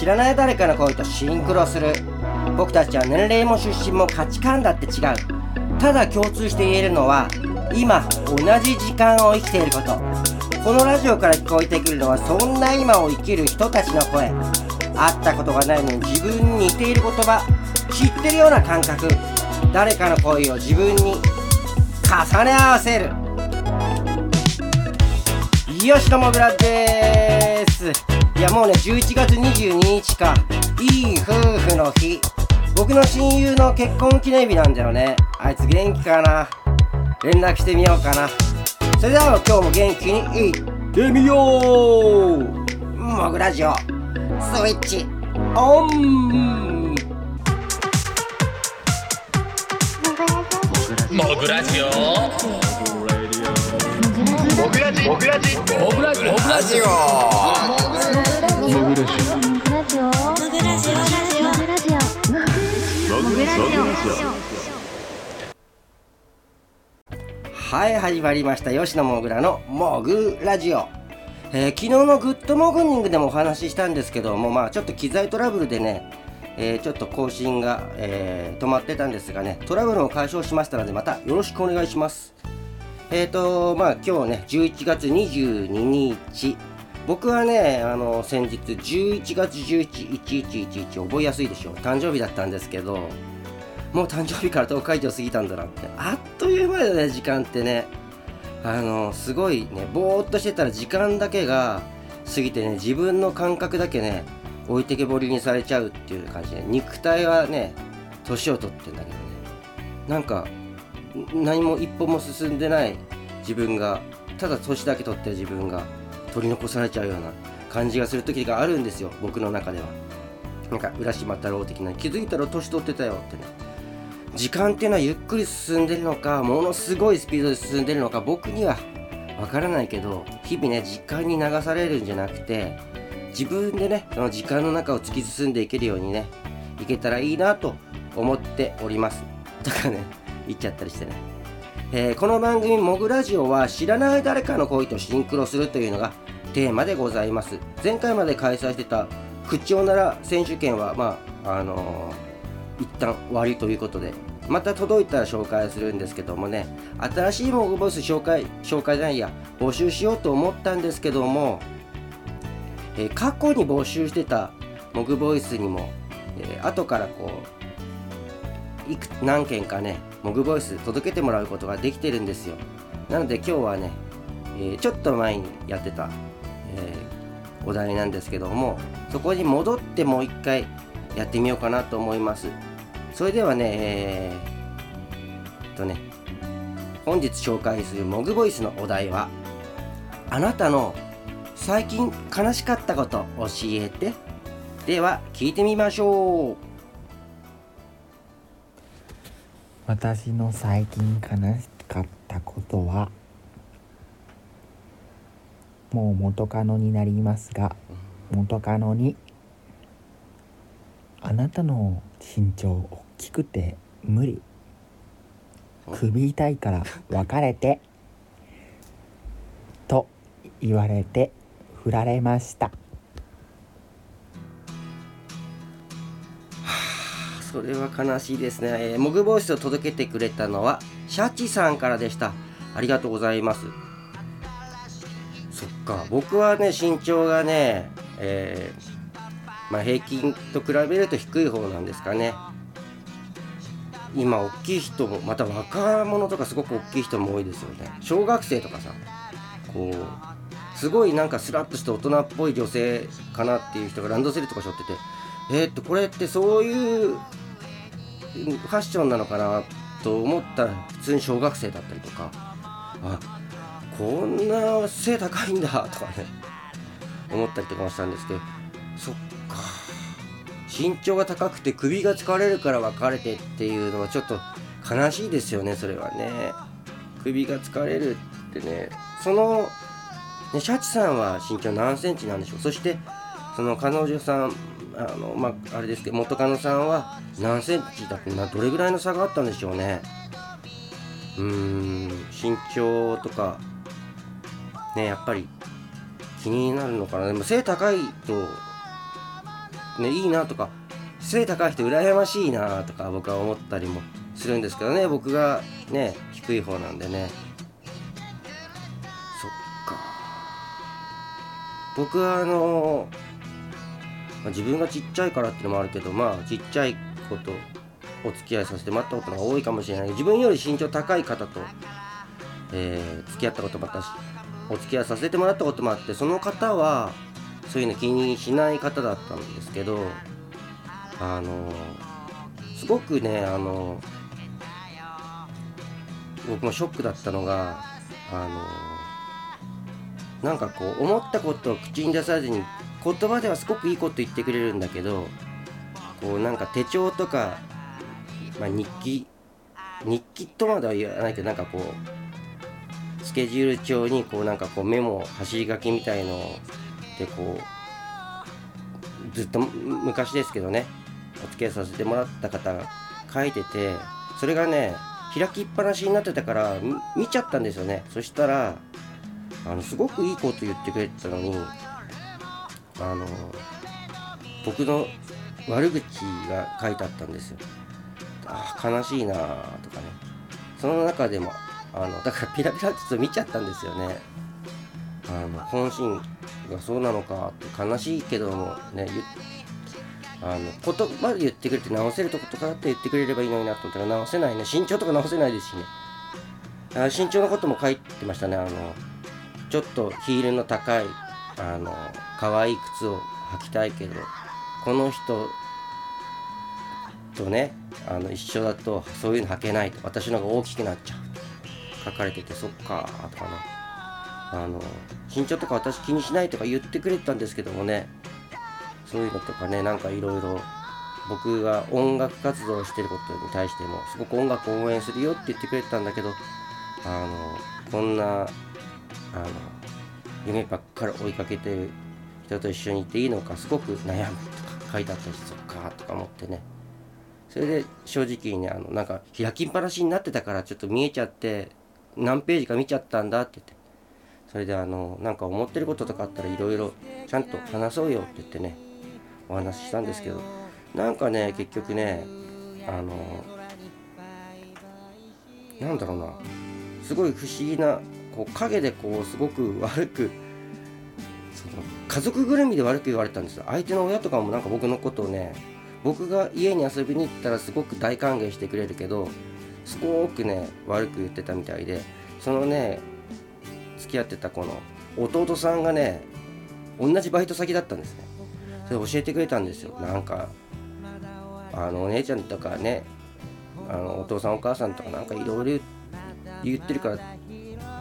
知らない誰かの声とシンクロする。僕たちは年齢も出身も価値観だって違う。ただ共通して言えるのは今同じ時間を生きていること。このラジオから聞こえてくるのはそんな今を生きる人たちの声。会ったことがないのに自分に似ている言葉。知ってるような感覚。誰かの声を自分に重ね合わせる。吉野もぐらです。いやもうね11月22日か。いい夫婦の日。僕の親友の結婚記念日なんだよね。あいつ元気かな。連絡してみようかな。それでは今日も元気にいってみよう。もぐラジオ。スイッチ。オン。モグラジオ。モグラジ。モグラジ。モグラジモグラジオモグラジオ。モグラジオはい始まりました吉野もぐらのもぐラジオ、えー昨日のグッドモーニングでもお話ししたんですけどもまあちょっと機材トラブルでね、えーちょっと更新が、えー止まってたんですがねトラブルを解消しましたのでまたよろしくお願いしますえーとまあ今日ね11月22日僕はねあの先日11月111111覚えやすいでしょ誕生日だったんですけどもう誕生日から10日以上過ぎたんだなって。あっという間だね時間ってね。あのすごいねぼーっとしてたら時間だけが過ぎてね自分の感覚だけね置いてけぼりにされちゃうっていう感じで肉体はね年を取ってんだけどね。なんか何も一歩も進んでない自分がただ年だけ取ってる自分が取り残されちゃうような感じがする時があるんですよ僕の中では。なんか浦島太郎的な気づいたら年取ってたよってね。時間っていうのはゆっくり進んでるのかものすごいスピードで進んでるのか僕にはわからないけど日々ね時間に流されるんじゃなくて自分でねその時間の中を突き進んでいけるようにねいけたらいいなと思っております。とかね言っちゃったりしてね、えーこの番組「モグラジオ」は知らない誰かの恋とシンクロするというのがテーマでございます。前回まで開催してた口をなら選手権はまああのー一旦終わりということでまた届いたら紹介するんですけどもね。新しいモグボイス紹介紹介じゃないや募集しようと思ったんですけども、えー過去に募集してたモグボイスにも、えー後からこういく何件かねモグボイス届けてもらうことができてるんですよ。なので今日はね、えーちょっと前にやってた、えーお題なんですけどもそこに戻ってもう一回やってみようかなと思います。それではねえーっとね本日紹介するモグボイスのお題はあなたの最近悲しかったこと教えて。では聞いてみましょう。私の最近悲しかったことはもう元カノになりますが元カノに「あなたの身長大きくて無理。首痛いから別れて」と言われて振られました。それは悲しいですね、えーモグボイスを届けてくれたのはシャチさんからでした。ありがとうございます。そっか僕はね身長がね、えーまあ、平均と比べると低い方なんですかね。今大きい人もまた若者とかすごく大きい人も多いですよね。小学生とかさこうすごいなんかスラッとした大人っぽい女性かなっていう人がランドセルとか背負っててえーっとこれってそういうファッションなのかなと思ったら普通に小学生だったりとかあこんな背高いんだとかね思ったりとかもしたんですけどそっか身長が高くて首が疲れるから別れてっていうのはちょっと悲しいですよねそれはね。首が疲れるってね。そのねシャチさんは身長何センチなんでしょう？そしてその彼女さんあのまああれですけど元カノさんは何センチだってなどれぐらいの差があったんでしょうね。うーん身長とかねやっぱり気になるのかな。でも背高いとねいいなとか背高い人羨ましいなとか僕は思ったりもするんですけどね。僕がね低い方なんでね。そっか。僕はあのまあ自分がちっちゃいからっていうのもあるけどまあちっちゃい子とお付き合いさせてもらったことが多いかもしれない。自分より身長高い方と、えー付き合ったこともあったしお付き合いさせてもらったこともあってその方はそういうの気にしない方だったんですけどあのすごくねあの僕もショックだったのがあのなんかこう思ったことを口に出さずに言葉ではすごくいいこと言ってくれるんだけどこうなんか手帳とか、まあ、日記日記とまでは言わないけどなんかこうスケジュール帳にこうなんかこうメモ走り書きみたいのでこうずっと昔ですけどねお付き合いさせてもらった方が書いててそれがね開きっぱなしになってたから見ちゃったんですよね。そしたらあのすごくいいこと言ってくれてたのにあの僕の悪口が書いてあったんですよ。あー悲しいなとかね。その中でもあのだからピラピラってちょっと見ちゃったんですよね。あの本心がそうなのかって悲しいけどもねあの言葉で言ってくれて直せるとことかって言ってくれればいいのになと思ったら直せないね。身長とか直せないですしね。あ身長のことも書いてましたね。あのちょっとヒールの高いあの可愛い靴を履きたいけどこの人とねあの一緒だとそういうの履けないと私の方が大きくなっちゃう書かれててそっかとかね。あの身長とか私気にしないとか言ってくれてたんですけどもねそういうのとかねなんかいろいろ僕が音楽活動してることに対してもすごく音楽を応援するよって言ってくれてたんだけどあのこんなあの夢ばっかり追いかけてる人と一緒にいていいのかすごく悩むとか書いてあったしそっかとか思ってね。それで正直にねあのなんか開きっぱなしになってたからちょっと見えちゃって何ページか見ちゃったんだって言って。それであのなんか思ってることとかあったらいろいろちゃんと話そうよって言ってねお話ししたんですけど。なんかね結局ねあのなんだろうな。すごい不思議なこう影でこうすごく悪くその家族ぐるみで悪く言われたんです相手の親とかもなんか僕のことをね僕が家に遊びに行ったらすごく大歓迎してくれるけどすごくね悪く言ってたみたいでそのね付き合ってた子の弟さんがね同じバイト先だったんですね。それ教えてくれたんですよ。なんかあのお姉ちゃんとかねあのお父さんお母さんとかなんかいろいろ言ってるから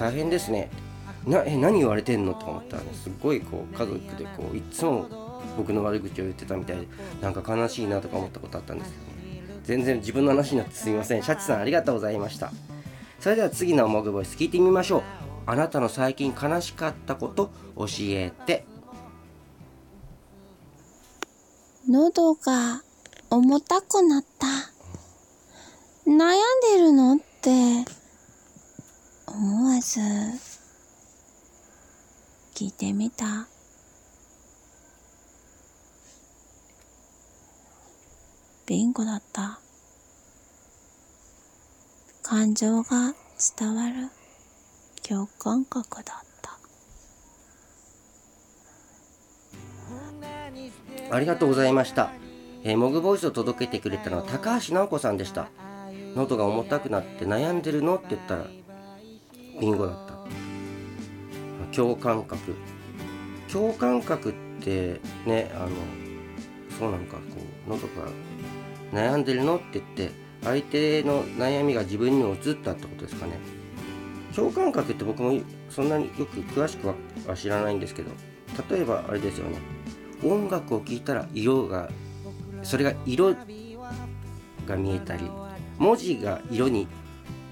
大変ですね。なえ何言われてんのとか思ったらねすっごいこう家族でこういつも僕の悪口を言ってたみたいでなんか悲しいなとか思ったことあったんですけど、ね、全然自分の話になってすみません。シャチさんありがとうございました。それでは次のモグボイス聞いてみましょう。あなたの最近悲しかったこと教えて。喉が重たくなった。悩んでるのって思わず聞いてみた。ビンゴだった。感情が伝わる共感覚だった。ありがとうございました、えーモグボイスを届けてくれたのは高橋直子さんでした喉が重たくなって悩んでるの？って言ったらビンゴだった。共感覚。共感覚ってねあのそうなんかこう喉が悩んでるのって言って相手の悩みが自分にも移ったってことですかね。共感覚って僕もそんなによく詳しくは知らないんですけど例えばあれですよね。音楽を聴いたら色がそれが色が見えたり文字が色に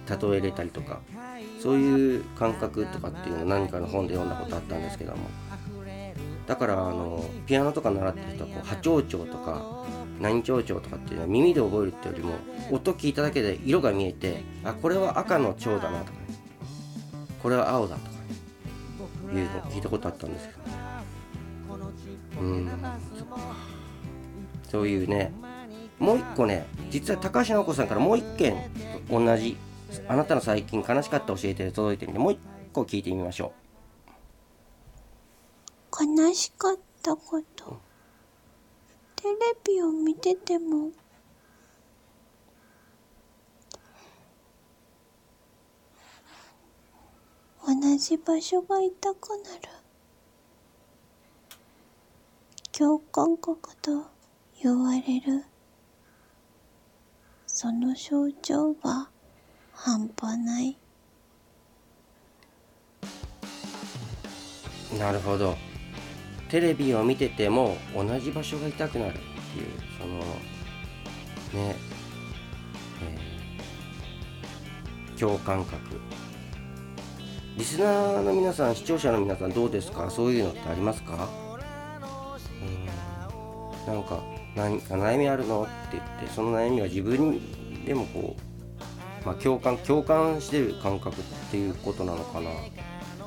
例えれたりとかそういう感覚とかっていうのを何かの本で読んだことあったんですけども。だからあのピアノとか習ってる人はこう波長長とか何長長とかっていうのは耳で覚えるっていうよりも音聞いただけで色が見えてあこれは赤の長だなとかね。これは青だとかねいうのを聞いたことあったんですけど。うん。そそういうねもう一個ね実は高橋直子さんからもう一件同じあなたの最近悲しかった教えて届いてるんでもう一個聞いてみましょう悲しかったこと。テレビを見てても、同じ場所が痛くなる。共感覚と言われる。その象徴が半端ない。なるほど。テレビを見てても同じ場所が痛くなるっていうそのねえー共感覚。リスナーの皆さん視聴者の皆さんどうですか？そういうのってありますか？うん。なんか何か悩みあるの？って言ってその悩みは自分でもこう、まあ、共感共感してる感覚っていうことなのかな。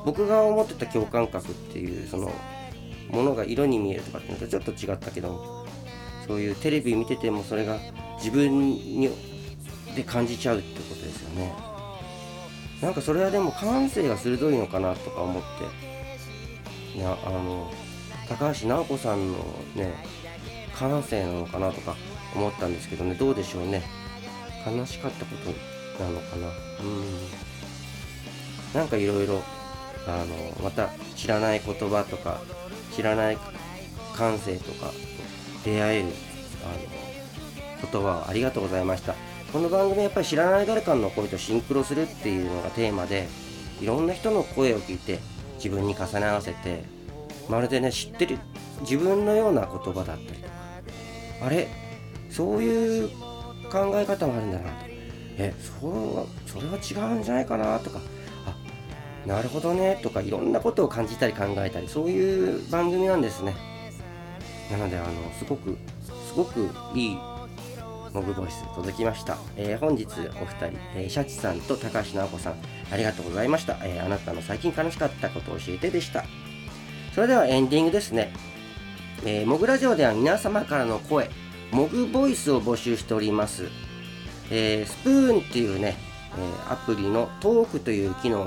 僕が思ってた共感覚っていうそのものが色に見えるとかっていうのとちょっと違ったけどそういうテレビ見ててもそれが自分にで感じちゃうってことですよね。なんかそれはでも感性が鋭いのかなとか思って。いやあの高橋直子さんのね感性なのかなとか思ったんですけどね。どうでしょうね。悲しかったこと。なのかな。うん。なんかいろいろあのまた知らない言葉とか知らない感性とかと出会えるあの言葉をありがとうございました。この番組はやっぱり知らない誰かの声とシンクロするっていうのがテーマでいろんな人の声を聞いて自分に重ね合わせてまるでね知ってる自分のような言葉だったりとか。あれそういう考え方もあるんだなとえそれは違うんじゃないかなとか。あなるほどね。とかいろんなことを感じたり考えたりそういう番組なんですね。なのであのすごくすごくいいモグボイス届きました、えー本日お二人、えーシャチさんと高橋直子さんありがとうございました、えーあなたの最近悲しかったことを教えてでした。それではエンディングですね、えー、モグラジオでは皆様からの声モグボイスを募集しております、えースプーンっていうね、えーアプリのトークという機能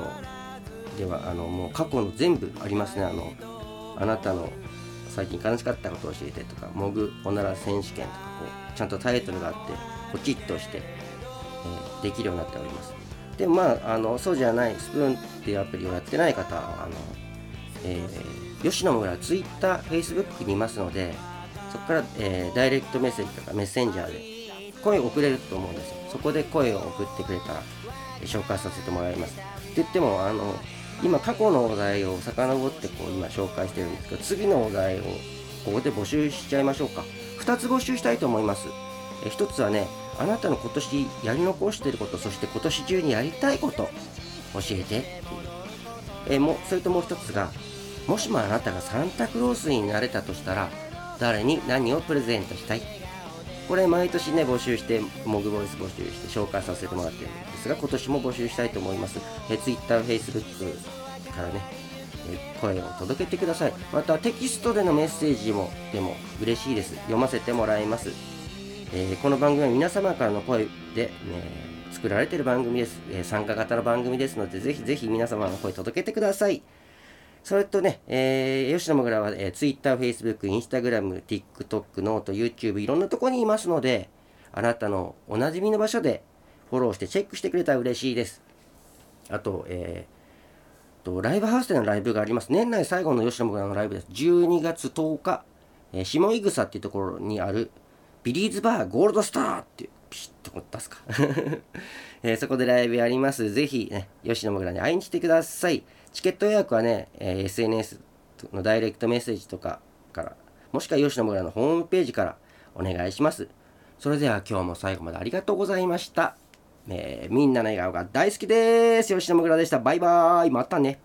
ではあのもう過去の全部ありますね。あのあなたの最近悲しかったことを教えてとかモグおなら選手権とかこうちゃんとタイトルがあってポチッとして、えーできるようになっております。でまああのそうじゃないスプーンっていうアプリをやってない方はあの、えー、吉野もぐらツイッター、フェイスブックにいますのでそこから、えーダイレクトメッセージとかメッセンジャーで声を送れると思うんですよ。そこで声を送ってくれたら、紹介させてもらいます。って言ってもあの今過去のお題を遡ってこう今紹介してるんですけど次のお題をここで募集しちゃいましょうか。2つ募集したいと思います。え1つはねあなたの今年やり残していることそして今年中にやりたいこと教えてっていう。えもそれともう1つがもしもあなたがサンタクロースになれたとしたら誰に何をプレゼントしたい？これ毎年ね募集してモグボイス募集して紹介させてもらってるんですが今年も募集したいと思います。え Twitter、Facebook からねえ声を届けてください。またテキストでのメッセージもでも嬉しいです。読ませてもらいます、えーこの番組は皆様からの声で、ね作られてる番組です、え参加型の番組ですのでぜひぜひ皆様の声届けてください。それとね、えー吉野もぐらは、えー、Twitter、Facebook、Instagram、TikTok、ノート、YouTube、いろんなところにいますので、あなたのおなじみの場所でフォローしてチェックしてくれたら嬉しいです。あと、えーと、ライブハウスでのライブがあります。年内最後の吉野もぐらのライブです。12月10日、えー下井草っていうところにある、ビリーズバーゴールドスターっていう、ピシッと出すか、えーそこでライブやります。ぜひ、ね、吉野もぐらに会いに来てください。チケット予約はね、え SNS のダイレクトメッセージとかから、もしくは吉野村のホームページからお願いします。それでは今日も最後までありがとうございました。えーみんなの笑顔が大好きです。吉野もぐらでした。バイバーイ。またね。